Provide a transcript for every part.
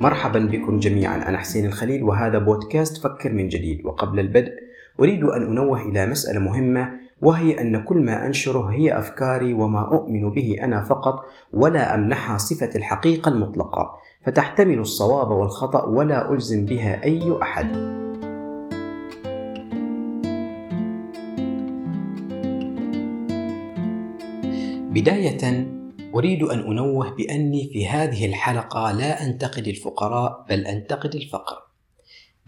مرحبا بكم جميعا. أنا حسين الخليل وهذا بودكاست فكر من جديد. وقبل البدء أريد أن أنوه إلى مسألة مهمة وهي أن كل ما أنشره هي أفكاري وما أؤمن به أنا فقط ولا أمنحها صفة الحقيقة المطلقة. فتحتمل الصواب والخطأ ولا ألزم بها أي أحد. بداية أريد أن أنوه بأني في هذه الحلقة لا أنتقد الفقراء بل أنتقد الفقر.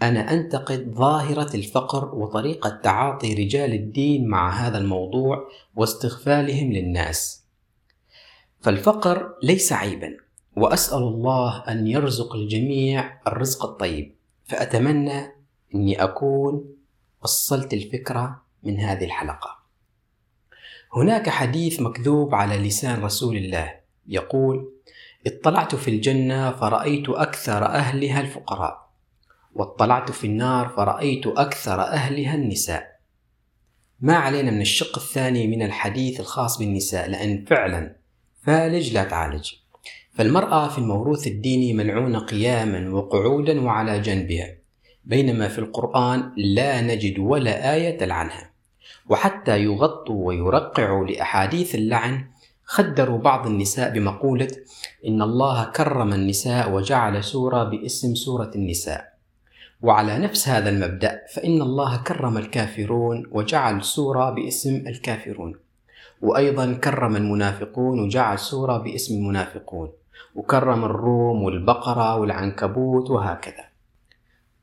أنا أنتقد ظاهرة الفقر وطريقة تعاطي رجال الدين مع هذا الموضوع واستغفالهم للناس. فالفقر ليس عيبا، وأسأل الله أن يرزق الجميع الرزق الطيب، فأتمنى أني أكون وصلت الفكرة من هذه الحلقة. هناك حديث مكذوب على لسان رسول الله. يقول اطلعت في الجنة فرأيت أكثر أهلها الفقراء واطلعت في النار فرأيت أكثر أهلها النساء. ما علينا من الشق الثاني من الحديث الخاص بالنساء لأن فعلا فالج لا تعالج. فالمرأة في الموروث الديني ملعونة قياما وقعودا وعلى جنبها بينما في القرآن لا نجد ولا آية تلعنها. وحتى يغطوا ويرقعوا لأحاديث اللعن خدروا بعض النساء بمقولة إن الله كرم النساء وجعل سورة باسم سورة النساء وعلى نفس هذا المبدأ فإن الله كرم الكافرون وجعل سورة باسم الكافرون. وأيضا كرم المنافقون وجعل سورة باسم المنافقون. وكرم الروم والبقرة والعنكبوت وهكذا.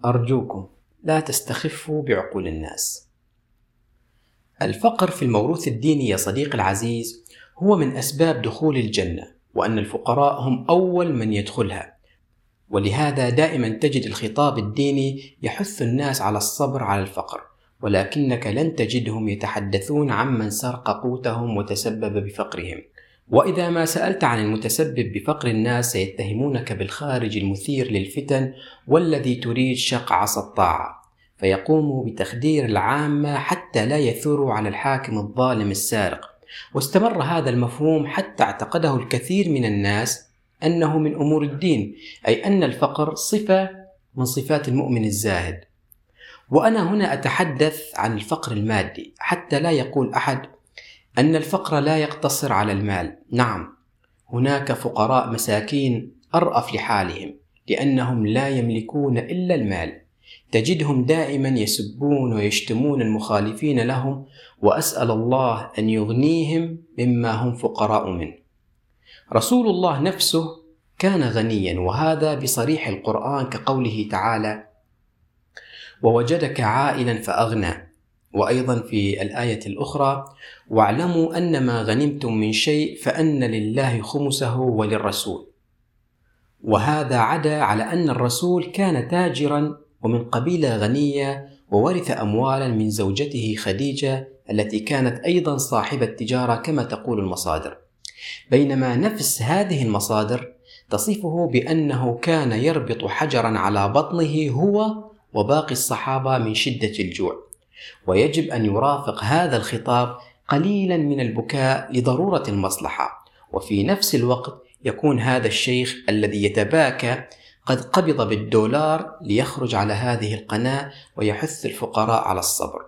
أرجوكم لا تستخفوا بعقول الناس. الفقر في الموروث الديني يا صديقي العزيز هو من أسباب دخول الجنة وأن الفقراء هم أول من يدخلها. ولهذا دائما تجد الخطاب الديني يحث الناس على الصبر على الفقر ولكنك لن تجدهم يتحدثون عمن سرق قوتهم وتسبب بفقرهم. وإذا ما سألت عن المتسبب بفقر الناس سيتهمونك بالخارج المثير للفتن والذي تريد شق عصا الطاعه فيقوموا بتخدير العامة حتى لا يثوروا على الحاكم الظالم السارق. واستمر هذا المفهوم حتى اعتقده الكثير من الناس أنه من أمور الدين أي أن الفقر صفة من صفات المؤمن الزاهد. وأنا هنا أتحدث عن الفقر المادي حتى لا يقول أحد أن الفقر لا يقتصر على المال. نعم هناك فقراء مساكين أرأف لحالهم لأنهم لا يملكون إلا المال. تجدهم دائما يسبون ويشتمون المخالفين لهم وأسأل الله أن يغنيهم مما هم فقراء منه. رسول الله نفسه كان غنيا وهذا بصريح القرآن كقوله تعالى ووجدك عائلا فأغنى وأيضا في الآية الأخرى واعلموا أن ما غنمتم من شيء فأن لله خمسه وللرسول وهذا عدا على أن الرسول كان تاجرا ومن قبيلة غنية وورث أموالا من زوجته خديجة التي كانت أيضا صاحبة تجارة كما تقول المصادر. بينما نفس هذه المصادر تصفه بأنه كان يربط حجرا على بطنه هو وباقي الصحابة من شدة الجوع. ويجب أن يرافق هذا الخطاب قليلا من البكاء لضرورة المصلحة. وفي نفس الوقت يكون هذا الشيخ الذي يتباكى قد قبض بالدولار ليخرج على هذه القناة ويحث الفقراء على الصبر.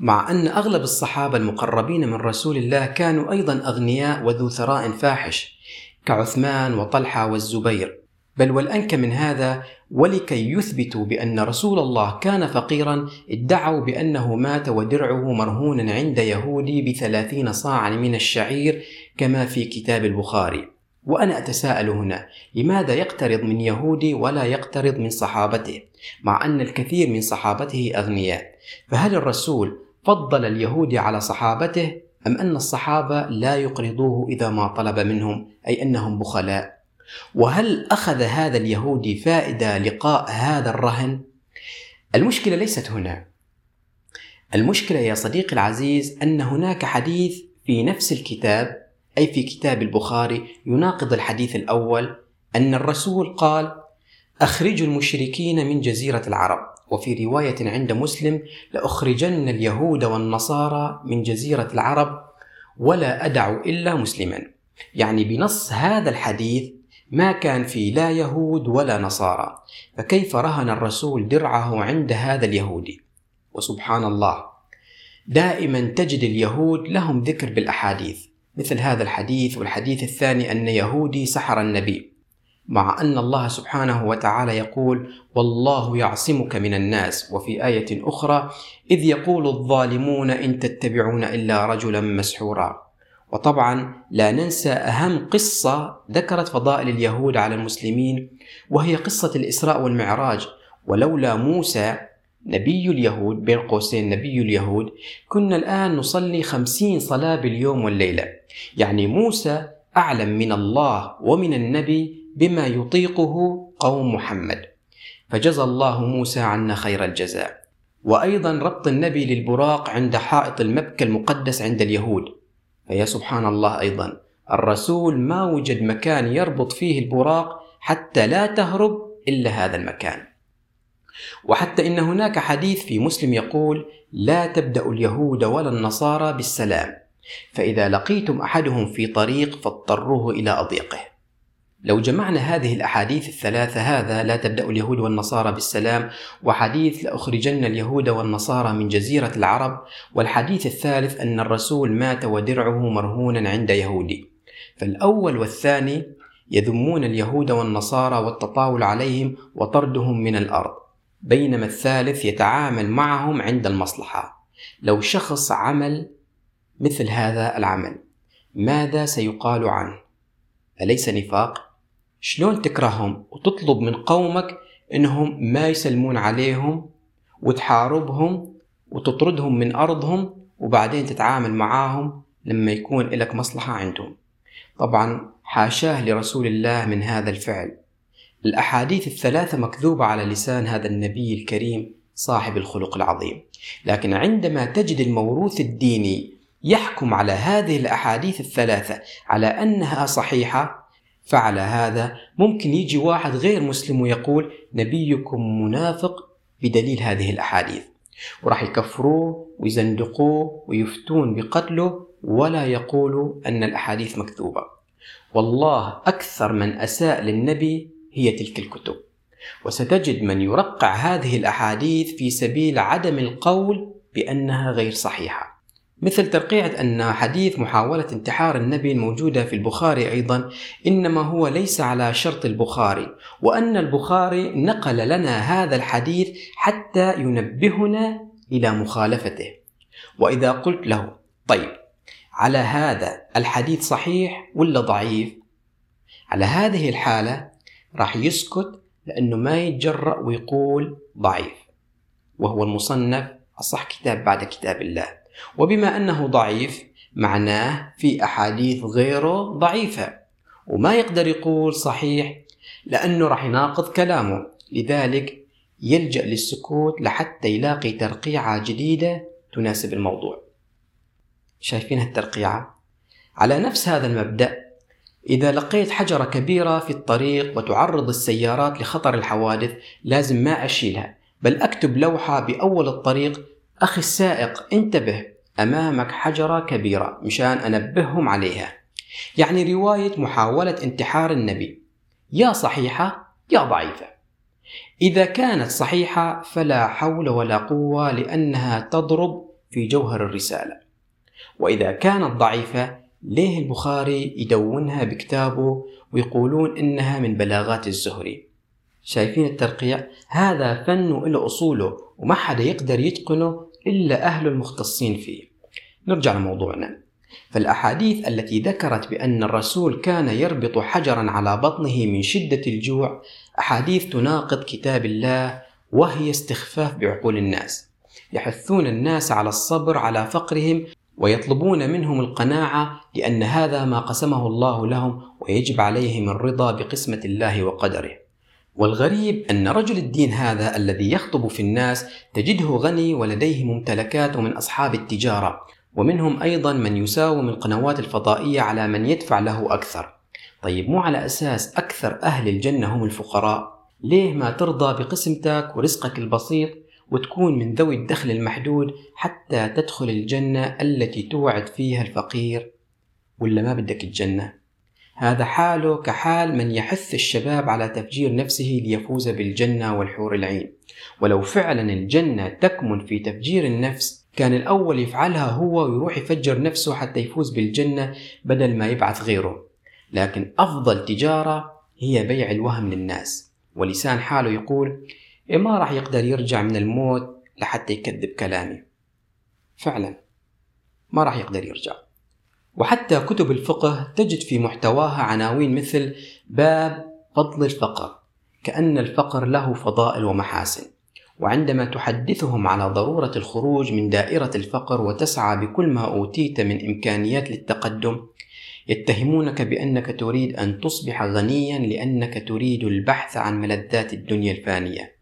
مع أن أغلب الصحابة المقربين من رسول الله كانوا أيضا أغنياء وذو ثراء فاحش كعثمان وطلحة والزبير، بل والأنكى من هذا ولكي يثبتوا بأن رسول الله كان فقيرا ادعوا بأنه مات ودرعه مرهون عند يهودي بثلاثين صاعا من الشعير كما في كتاب البخاري وأنا أتساءل هنا لماذا يقترض من يهودي ولا يقترض من صحابته؟ مع أن الكثير من صحابته أغنياء. فهل الرسول فضل اليهودي على صحابته أم أن الصحابة لا يقرضوه إذا ما طلب منهم أي أنهم بخلاء؟ وهل أخذ هذا اليهودي فائدة لقاء هذا الرهن؟ المشكلة ليست هنا. المشكلة يا صديقي العزيز أن هناك حديث في نفس الكتاب أي في كتاب البخاري يناقض الحديث الأول أن الرسول قال أخرجوا المشركين من جزيرة العرب وفي رواية عند مسلم لأخرجن اليهود والنصارى من جزيرة العرب ولا أدع إلا مسلما. يعني بنص هذا الحديث ما كان في لا يهود ولا نصارى. فكيف رهن الرسول درعه عند هذا اليهودي؟ وسبحان الله دائما تجد اليهود لهم ذكر بالأحاديث. مثل هذا الحديث والحديث الثاني أن يهودي سحر النبي مع أن الله سبحانه وتعالى يقول والله يعصمك من الناس وفي آية أخرى إذ يقول الظالمون إن تتبعون إلا رجلا مسحورا وطبعا لا ننسى أهم قصة ذكرت فضائل اليهود على المسلمين وهي قصة الإسراء والمعراج. ولولا موسى نبي اليهود بين قوسين نبي اليهود كنا الآن نصلي خمسين صلاة باليوم والليلة. يعني موسى أعلم من الله ومن النبي بما يطيقه قوم محمد. فجزى الله موسى عنا خير الجزاء. وأيضا ربط النبي للبراق عند حائط المبكى المقدس عند اليهود. فيا سبحان الله أيضا الرسول ما وجد مكان يربط فيه البراق حتى لا تهرب إلا هذا المكان. وحتى إن هناك حديث في مسلم يقول لا تبدأ اليهود ولا النصارى بالسلام فإذا لقيتم أحدهم في طريق فاضطروه إلى أضيقه. لو جمعنا هذه الأحاديث الثلاثة هذا لا تبدأ اليهود والنصارى بالسلام وحديث لأخرجن اليهود والنصارى من جزيرة العرب والحديث الثالث أن الرسول مات ودرعه مرهونا عند يهودي. فالأول والثاني يذمون اليهود والنصارى والتطاول عليهم وطردهم من الأرض بينما الثالث يتعامل معهم عند المصلحة. لو شخص عمل مثل هذا العمل. ماذا سيقال عنه؟ أليس نفاق؟ شلون تكرههم وتطلب من قومك إنهم ما يسلمون عليهم وتحاربهم وتطردهم من أرضهم وبعدين تتعامل معاهم لما يكون لك مصلحة عندهم؟ طبعا حاشاه لرسول الله من هذا الفعل. الأحاديث الثلاثة مكذوبة على لسان هذا النبي الكريم صاحب الخلق العظيم. لكن عندما تجد الموروث الديني يحكم على هذه الأحاديث الثلاثة على أنها صحيحة فعل هذا ممكن يجي واحد غير مسلم ويقول نبيكم منافق بدليل هذه الأحاديث. وراح يكفروه ويزندقوه ويفتون بقتله ولا يقولوا أن الأحاديث مكذوبة. والله أكثر من أساء للنبي هي تلك الكتب. وستجد من يرقع هذه الأحاديث في سبيل عدم القول بأنها غير صحيحة. مثل ترقيعة أن حديث محاولة انتحار النبي الموجودة في البخاري أيضا إنما هو ليس على شرط البخاري وأن البخاري نقل لنا هذا الحديث حتى ينبهنا إلى مخالفته. وإذا قلت له طيب على هذا الحديث صحيح ولا ضعيف؟ على هذه الحالة راح يسكت لأنه ما يتجرأ ويقول ضعيف وهو المصنف أصح كتاب بعد كتاب الله. وبما أنه ضعيف معناه في أحاديث غيره ضعيفة. وما يقدر يقول صحيح لأنه راح يناقض كلامه. لذلك يلجأ للسكوت لحتى يلاقي ترقيعة جديدة تناسب الموضوع. شايفين هالترقيعة؟ على نفس هذا المبدأ إذا لقيت حجرة كبيرة في الطريق وتعرض السيارات لخطر الحوادث لازم ما أشيلها بل أكتب لوحة بأول الطريق أخي السائق انتبه. أمامك حجرة كبيرة مشان أنبههم عليها. يعني رواية محاولة انتحار النبي. يا صحيحة يا ضعيفة. إذا كانت صحيحة فلا حول ولا قوة لأنها تضرب في جوهر الرسالة. وإذا كانت ضعيفة ليه البخاري يدونها بكتابه ويقولون إنها من بلاغات الزهري؟ شايفين الترقيع؟ هذا فن له أصوله وما حدا يقدر يتقنه إلا أهل المختصين فيه. نرجع لموضوعنا. فالأحاديث التي ذكرت بأن الرسول كان يربط حجرا على بطنه من شدة الجوع أحاديث تناقض كتاب الله وهي استخفاف بعقول الناس. يحثون الناس على الصبر على فقرهم ويطلبون منهم القناعة لأن هذا ما قسمه الله لهم ويجب عليهم الرضا بقسمة الله وقدره. والغريب أن رجل الدين هذا الذي يخطب في الناس تجده غني ولديه ممتلكات ومن أصحاب التجارة ومنهم أيضا من يساوم القنوات الفضائية على من يدفع له أكثر. طيب مو على أساس أكثر أهل الجنة هم الفقراء؟ ليه ما ترضى بقسمتك ورزقك البسيط وتكون من ذوي الدخل المحدود حتى تدخل الجنة التي توعد فيها الفقير؟ ولا ما بدك الجنة؟ هذا حاله كحال من يحث الشباب على تفجير نفسه ليفوز بالجنة والحور العين. ولو فعلا الجنة تكمن في تفجير النفس كان الأول يفعلها هو ويروح يفجر نفسه حتى يفوز بالجنة بدل ما يبعث غيره. لكن أفضل تجارة هي بيع الوهم للناس. ولسان حاله يقول إيه ما راح يقدر يرجع من الموت لحتى يكذب كلامي. فعلا ما راح يقدر يرجع. وحتى كتب الفقه تجد في محتواها عناوين مثل باب فضل الفقر كأن الفقر له فضائل ومحاسن وعندما تحدثهم على ضرورة الخروج من دائرة الفقر وتسعى بكل ما أوتيت من إمكانيات للتقدم يتهمونك بأنك تريد أن تصبح غنيا لأنك تريد البحث عن ملذات الدنيا الفانية.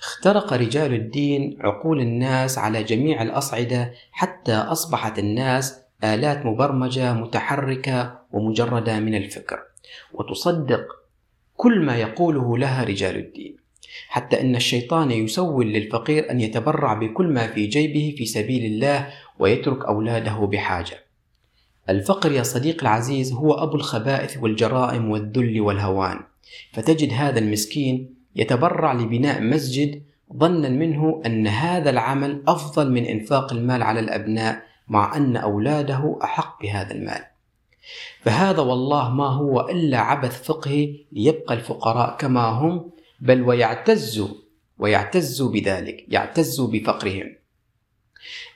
اخترق رجال الدين عقول الناس على جميع الأصعدة حتى أصبحت الناس آلات مبرمجة متحركة ومجردة من الفكر وتصدق كل ما يقوله لها رجال الدين. حتى أن الشيطان يسول للفقير أن يتبرع بكل ما في جيبه في سبيل الله ويترك أولاده بحاجة. الفقر يا صديقي العزيز هو أبو الخبائث والجرائم والذل والهوان. فتجد هذا المسكين يتبرع لبناء مسجد ظنا منه أن هذا العمل أفضل من إنفاق المال على الأبناء مع أن أولاده أحق بهذا المال. فهذا والله ما هو إلا عبث فقهي ليبقى الفقراء كما هم بل ويعتزوا ويعتزوا بذلك يعتزوا بفقرهم.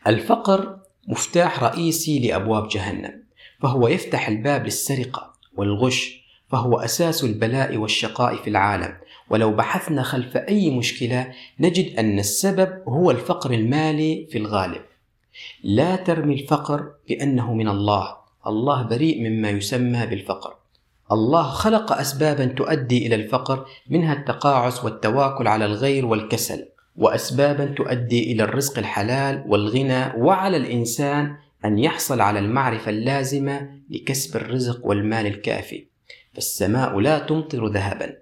الفقر مفتاح رئيسي لأبواب جهنم فهو يفتح الباب للسرقة والغش فهو أساس البلاء والشقاء في العالم. ولو بحثنا خلف أي مشكلة نجد أن السبب هو الفقر المالي في الغالب. لا ترمي الفقر بأنه من الله. الله بريء مما يسمى بالفقر. الله خلق اسبابا تؤدي إلى الفقر منها التقاعس والتواكل على الغير والكسل واسبابا تؤدي إلى الرزق الحلال والغنى وعلى الإنسان أن يحصل على المعرفة اللازمة لكسب الرزق والمال الكافي. فالسماء لا تمطر ذهبا.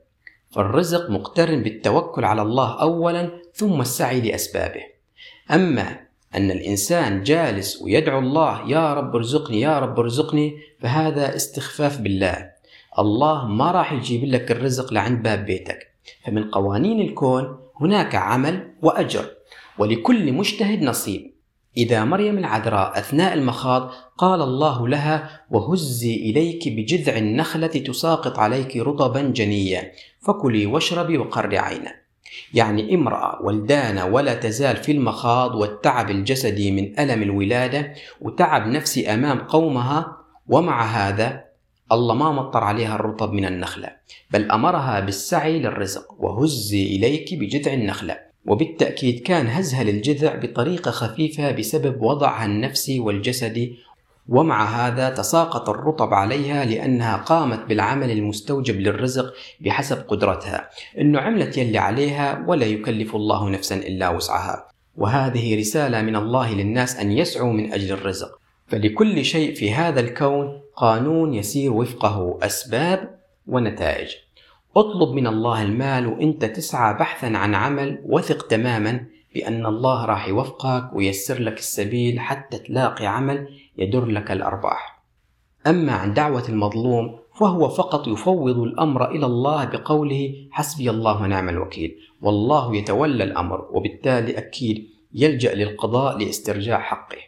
فالرزق مقترن بالتوكل على الله اولا ثم السعي لأسبابه. أما أن الإنسان جالس ويدعو الله يا رب ارزقني يا رب ارزقني فهذا استخفاف بالله. الله ما راح يجيب لك الرزق لعند باب بيتك. فمن قوانين الكون هناك عمل وأجر ولكل مجتهد نصيب. إذا مريم العذراء أثناء المخاض قال الله لها وهزي إليك بجذع النخلة تساقط عليك رطبا جنيا فكلي واشربي وقر عينا. يعني امرأة ولدانة ولا تزال في المخاض والتعب الجسدي من ألم الولادة وتعب نفسي أمام قومها ومع هذا الله ما مطر عليها الرطب من النخلة بل أمرها بالسعي للرزق وهزي إليك بجذع النخلة. وبالتأكيد كان هزها للجذع بطريقة خفيفة بسبب وضعها النفسي والجسدي ومع هذا تساقط الرطب عليها لأنها قامت بالعمل المستوجب للرزق بحسب قدرتها. إنه عملت يلي عليها ولا يكلف الله نفسا إلا وسعها. وهذه رسالة من الله للناس أن يسعوا من أجل الرزق. فلكل شيء في هذا الكون قانون يسير وفقه أسباب ونتائج. اطلب من الله المال وانت تسعى بحثا عن عمل وثق تماما بأن الله راح يوفقك ويسر لك السبيل حتى تلاقي عمل يدر لك الأرباح. أما عن دعوة المظلوم فهو فقط يفوض الأمر إلى الله بقوله حسبي الله ونعم الوكيل. والله يتولى الأمر وبالتالي أكيد يلجأ للقضاء لاسترجاع حقه.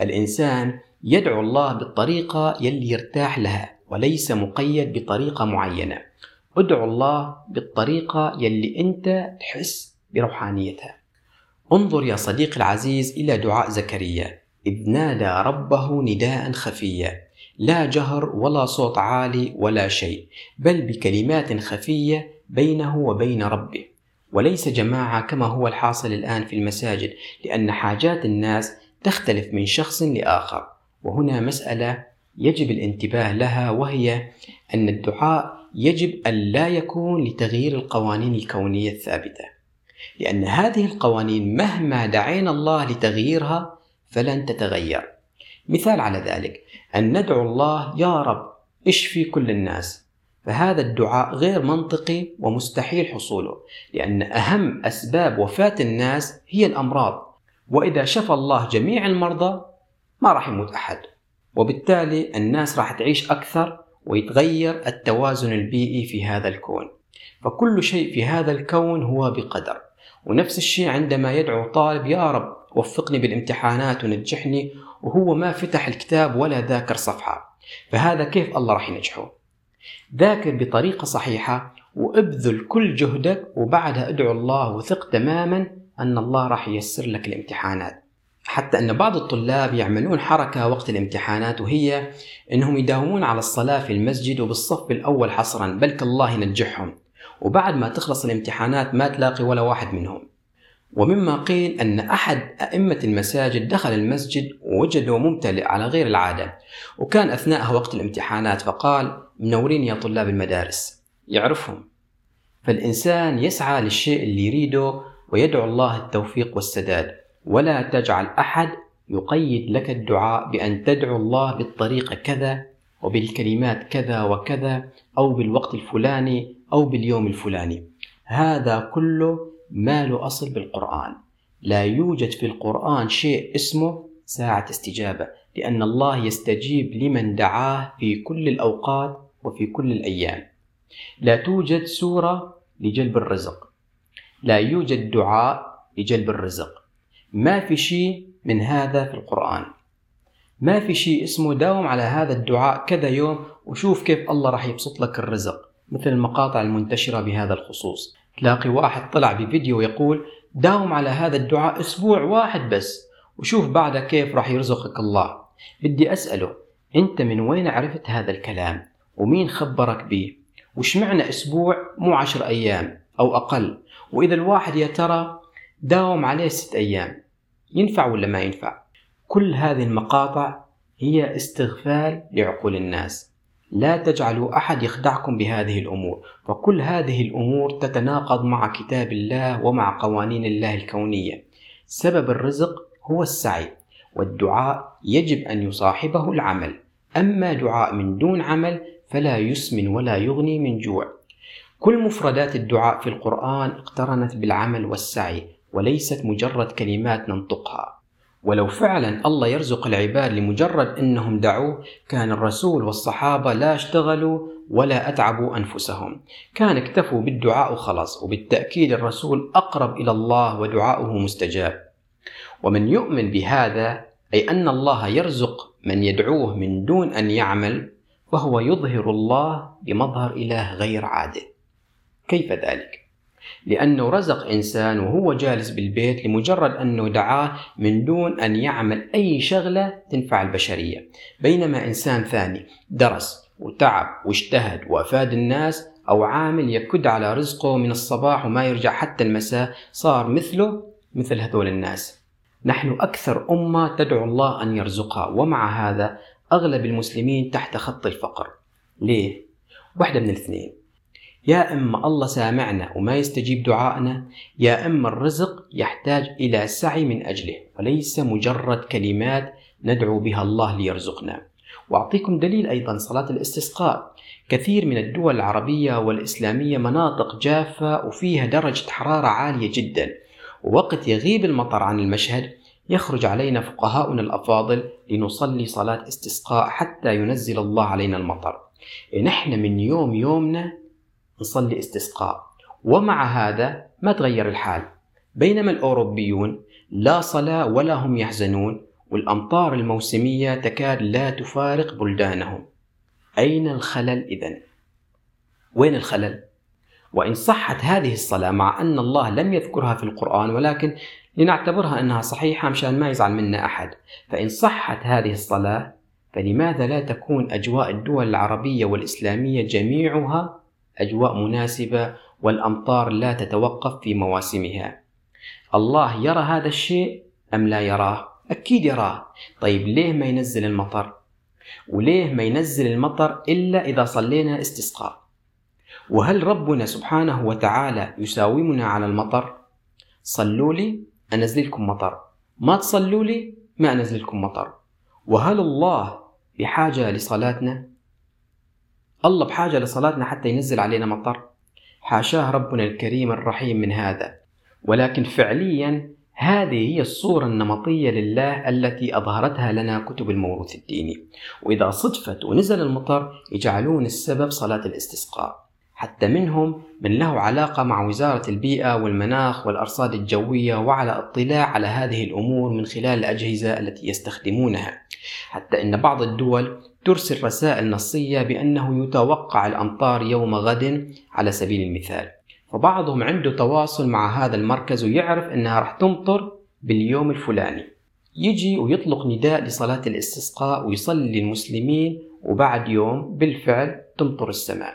الإنسان يدعو الله بالطريقة يلي يرتاح لها وليس مقيد بطريقة معينة. ادعو الله بالطريقة يلي أنت تحس بروحانيتها. انظر يا صديقي العزيز إلى دعاء زكريا. إذ نادى ربه نداء خفيا. لا جهر ولا صوت عالي ولا شيء بل بكلمات خفية بينه وبين ربه. وليس جماعة كما هو الحاصل الآن في المساجد لأن حاجات الناس تختلف من شخص لآخر. وهنا مسألة يجب الانتباه لها وهي أن الدعاء يجب أن لا يكون لتغيير القوانين الكونية الثابتة. لأن هذه القوانين مهما دعينا الله لتغييرها فلن تتغير. مثال على ذلك أن ندعو الله يا رب اشفي كل الناس؟ فهذا الدعاء غير منطقي ومستحيل حصوله لأن أهم أسباب وفاة الناس هي الأمراض. وإذا شفى الله جميع المرضى ما راح يموت أحد. وبالتالي الناس راح تعيش أكثر ويتغير التوازن البيئي في هذا الكون. فكل شيء في هذا الكون هو بقدر. ونفس الشيء عندما يدعو طالب يا رب وفقني بالامتحانات ونجحني وهو ما فتح الكتاب ولا ذاكر صفحة. فهذا كيف الله راح ينجحه؟ ذاكر بطريقة صحيحة وابذل كل جهدك وبعدها ادعو الله وثق تماما أن الله راح ييسر لك الامتحانات. حتى أن بعض الطلاب يعملون حركة وقت الامتحانات وهي أنهم يداومون على الصلاة في المسجد وبالصف الأول حصرا بلك الله ينجحهم وبعد ما تخلص الامتحانات ما تلاقي ولا واحد منهم. ومما قيل أن أحد أئمة المساجد دخل المسجد ووجده ممتلئ على غير العادة وكان أثناءها وقت الامتحانات فقال منورين يا طلاب المدارس يعرفهم. فالإنسان يسعى للشيء اللي يريده ويدعو الله التوفيق والسداد ولا تجعل أحد يقيد لك الدعاء بأن تدعو الله بالطريقة كذا وبالكلمات كذا وكذا أو بالوقت الفلاني أو باليوم الفلاني. هذا كله ما له أصل بالقرآن. لا يوجد في القرآن شيء اسمه ساعة استجابة لأن الله يستجيب لمن دعاه في كل الأوقات وفي كل الأيام. لا توجد سورة لجلب الرزق. لا يوجد دعاء لجلب الرزق. ما في شيء من هذا في القرآن. ما في شيء اسمه داوم على هذا الدعاء كذا يوم وشوف كيف الله راح يبسط لك الرزق مثل المقاطع المنتشرة بهذا الخصوص. تلاقي واحد طلع بفيديو يقول داوم على هذا الدعاء أسبوع واحد بس وشوف بعدها كيف راح يرزقك الله. بدي أسأله أنت من وين عرفت هذا الكلام؟ ومين خبرك به وش معنى أسبوع؟ مو عشر أيام أو أقل. وإذا الواحد يا ترى داوم عليه ست أيام ينفع ولا ما ينفع؟ كل هذه المقاطع هي استغفال لعقول الناس. لا تجعلوا أحد يخدعكم بهذه الأمور. فكل هذه الأمور تتناقض مع كتاب الله ومع قوانين الله الكونية. سبب الرزق هو السعي والدعاء يجب أن يصاحبه العمل. أما دعاء من دون عمل فلا يسمن ولا يغني من جوع. كل مفردات الدعاء في القرآن اقترنت بالعمل والسعي وليست مجرد كلمات ننطقها. ولو فعلا الله يرزق العباد لمجرد إنهم دعوه كان الرسول والصحابة لا اشتغلوا ولا أتعبوا أنفسهم. كان اكتفوا بالدعاء وخلص وبالتأكيد الرسول أقرب إلى الله ودعاؤه مستجاب. ومن يؤمن بهذا أي أن الله يرزق من يدعوه من دون أن يعمل فهو يظهر الله بمظهر إله غير عادل. كيف ذلك؟ لأنه رزق إنسان وهو جالس بالبيت لمجرد أنه دعاه من دون أن يعمل أي شغلة تنفع البشرية. بينما إنسان ثاني درس وتعب واجتهد وأفاد الناس أو عامل يكد على رزقه من الصباح وما يرجع حتى المساء صار مثله مثل هذول الناس. نحن أكثر أمة تدعو الله أن يرزقها ومع هذا أغلب المسلمين تحت خط الفقر. ليه؟ واحدة من الاثنين. يا إما الله سامعنا وما يستجيب دعائنا يا إما الرزق يحتاج إلى سعي من أجله وليس مجرد كلمات ندعو بها الله ليرزقنا. وأعطيكم دليل أيضا صلاة الاستسقاء. كثير من الدول العربية والإسلامية مناطق جافة وفيها درجة حرارة عالية جدا. ووقت يغيب المطر عن المشهد يخرج علينا فقهاؤنا الأفاضل لنصلي صلاة استسقاء حتى ينزل الله علينا المطر. نحن من يوم يومنا نصلي استسقاء ومع هذا ما تغير الحال بينما الأوروبيون لا صلاة ولا هم يحزنون والأمطار الموسمية تكاد لا تفارق بلدانهم أين الخلل إذن؟ وين الخلل؟ وإن صحت هذه الصلاة مع أن الله لم يذكرها في القرآن ولكن لنعتبرها أنها صحيحة مشان ما يزعل منا أحد فإن صحت هذه الصلاة فلماذا لا تكون أجواء الدول العربية والإسلامية جميعها أجواء مناسبة والأمطار لا تتوقف في مواسمها الله يرى هذا الشيء أم لا يراه؟ أكيد يراه طيب ليه ما ينزل المطر؟ وليه ما ينزل المطر إلا إذا صلينا استسقاء؟ وهل ربنا سبحانه وتعالى يساومنا على المطر؟ صلوا لي أنزل لكم مطر ما تصلوا لي ما أنزل لكم مطر وهل الله بحاجة لصلاتنا؟ الله بحاجة لصلاتنا حتى ينزل علينا مطر. حاشاه ربنا الكريم الرحيم من هذا. ولكن فعليا هذه هي الصورة النمطية لله التي أظهرتها لنا كتب الموروث الديني. وإذا صدفت ونزل المطر يجعلون السبب صلاة الاستسقاء. حتى منهم من له علاقة مع وزارة البيئة والمناخ والأرصاد الجوية وعلى اطلاع على هذه الأمور من خلال الأجهزة التي يستخدمونها. حتى أن بعض الدول ترسل رسائل نصية بأنه يتوقع الأمطار يوم غد على سبيل المثال. فبعضهم عنده تواصل مع هذا المركز ويعرف أنها راح تمطر باليوم الفلاني. يجي ويطلق نداء لصلاة الاستسقاء ويصلي المسلمين وبعد يوم بالفعل تمطر السماء.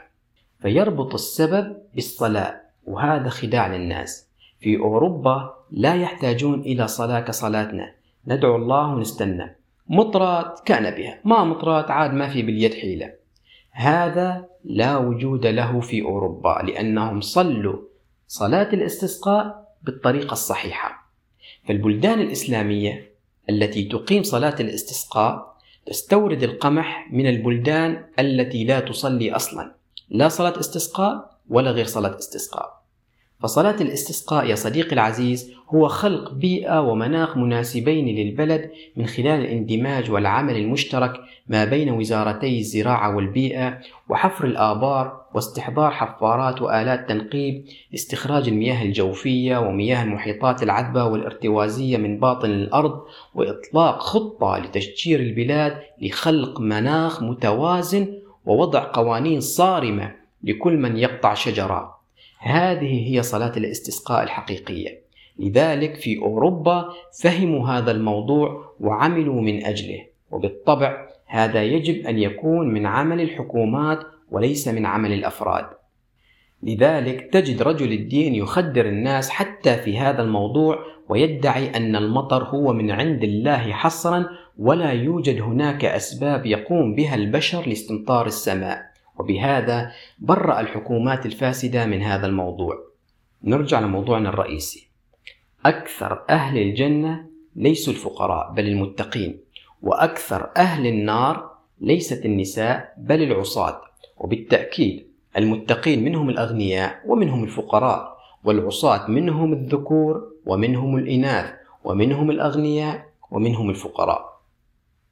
فيربط السبب بالصلاة وهذا خداع للناس. في أوروبا لا يحتاجون إلى صلاة كصلاتنا. ندعو الله ونستنى. مطرات كان بها. ما مطرات؟ عاد ما في باليد حيلة. هذا لا وجود له في أوروبا لأنهم صلوا صلاة الاستسقاء بالطريقة الصحيحة. فالبلدان الإسلامية التي تقيم صلاة الاستسقاء تستورد القمح من البلدان التي لا تصلي أصلا. لا صلاة استسقاء ولا غير صلاة استسقاء. فصلاة الاستسقاء يا صديقي العزيز هو خلق بيئة ومناخ مناسبين للبلد من خلال الاندماج والعمل المشترك ما بين وزارتي الزراعة والبيئة وحفر الآبار واستحضار حفارات وآلات تنقيب لاستخراج المياه الجوفية ومياه المحيطات العذبة والارتوازية من باطن الأرض وإطلاق خطة لتشجير البلاد لخلق مناخ متوازن ووضع قوانين صارمة لكل من يقطع شجرة. هذه هي صلاة الاستسقاء الحقيقية. لذلك في أوروبا فهموا هذا الموضوع وعملوا من أجله وبالطبع هذا يجب أن يكون من عمل الحكومات وليس من عمل الأفراد. لذلك تجد رجل الدين يخدر الناس حتى في هذا الموضوع ويدعي أن المطر هو من عند الله حصرا ولا يوجد هناك أسباب يقوم بها البشر لاستمطار السماء. وبهذا برأ الحكومات الفاسدة من هذا الموضوع. نرجع لموضوعنا الرئيسي. أكثر أهل الجنة ليسوا الفقراء بل المتقين. وأكثر أهل النار ليست النساء بل العصاة. وبالتأكيد المتقين منهم الأغنياء ومنهم الفقراء والعصاة منهم الذكور ومنهم الإناث ومنهم الأغنياء ومنهم الفقراء.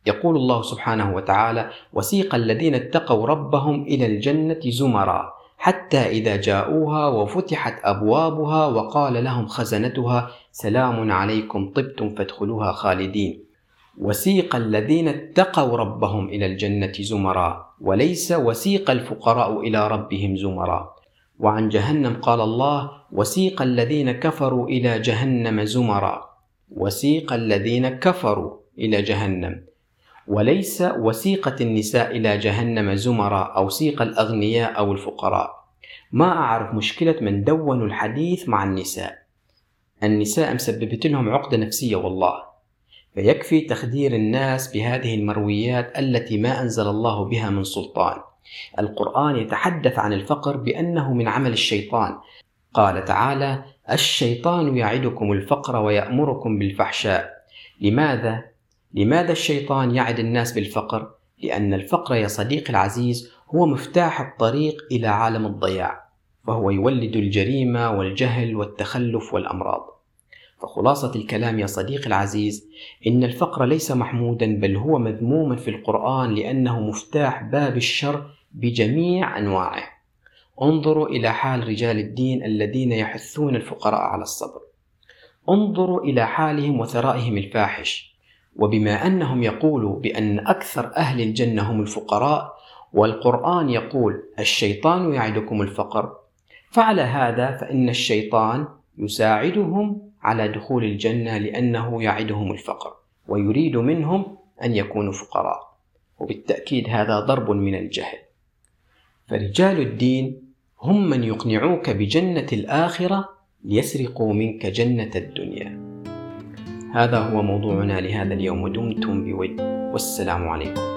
يقول الله سبحانه وتعالى وسيق الذين اتقوا ربهم إلى الجنة زمرا حتى إذا جاءوها وفتحت أبوابها وقال لهم خزنتها سلام عليكم طبتم فادخلوها خالدين. وسيق الذين اتقوا ربهم إلى الجنة زمرا وليس وسيق الفقراء إلى ربهم زمرا وعن جهنم قال الله وسيق الذين كفروا إلى جهنم زمرا وسيق الذين كفروا إلى جهنم. وليس وسيقة النساء إلى جهنم زمرا أو سيق الأغنياء أو الفقراء. ما أعرف مشكلة من دونوا الحديث مع النساء. النساء مسببت لهم عقدة نفسية والله. فيكفي تخدير الناس بهذه المرويات التي ما أنزل الله بها من سلطان. القرآن يتحدث عن الفقر بأنه من عمل الشيطان. قال تعالى الشيطان يعدكم الفقر ويأمركم بالفحشاء. لماذا؟ لماذا الشيطان يعد الناس بالفقر؟ لأن الفقر يا صديقي العزيز هو مفتاح الطريق إلى عالم الضياع، فهو يولد الجريمة والجهل والتخلف والأمراض. فخلاصة الكلام يا صديقي العزيز إن الفقر ليس محمودا بل هو مذموما في القرآن لأنه مفتاح باب الشر بجميع أنواعه. انظروا إلى حال رجال الدين الذين يحثون الفقراء على الصبر. انظروا إلى حالهم وثرائهم الفاحش. وبما أنهم يقولوا بأن أكثر أهل الجنة هم الفقراء والقرآن يقول الشيطان يعدكم الفقر. فعلى هذا فإن الشيطان يساعدهم على دخول الجنة لأنه يعدهم الفقر ويريد منهم أن يكونوا فقراء. وبالتأكيد هذا ضرب من الجهل. فرجال الدين هم من يقنعوك بجنة الآخرة ليسرقوا منك جنة الدنيا. هذا هو موضوعنا لهذا اليوم ودمتم بود. والسلام عليكم.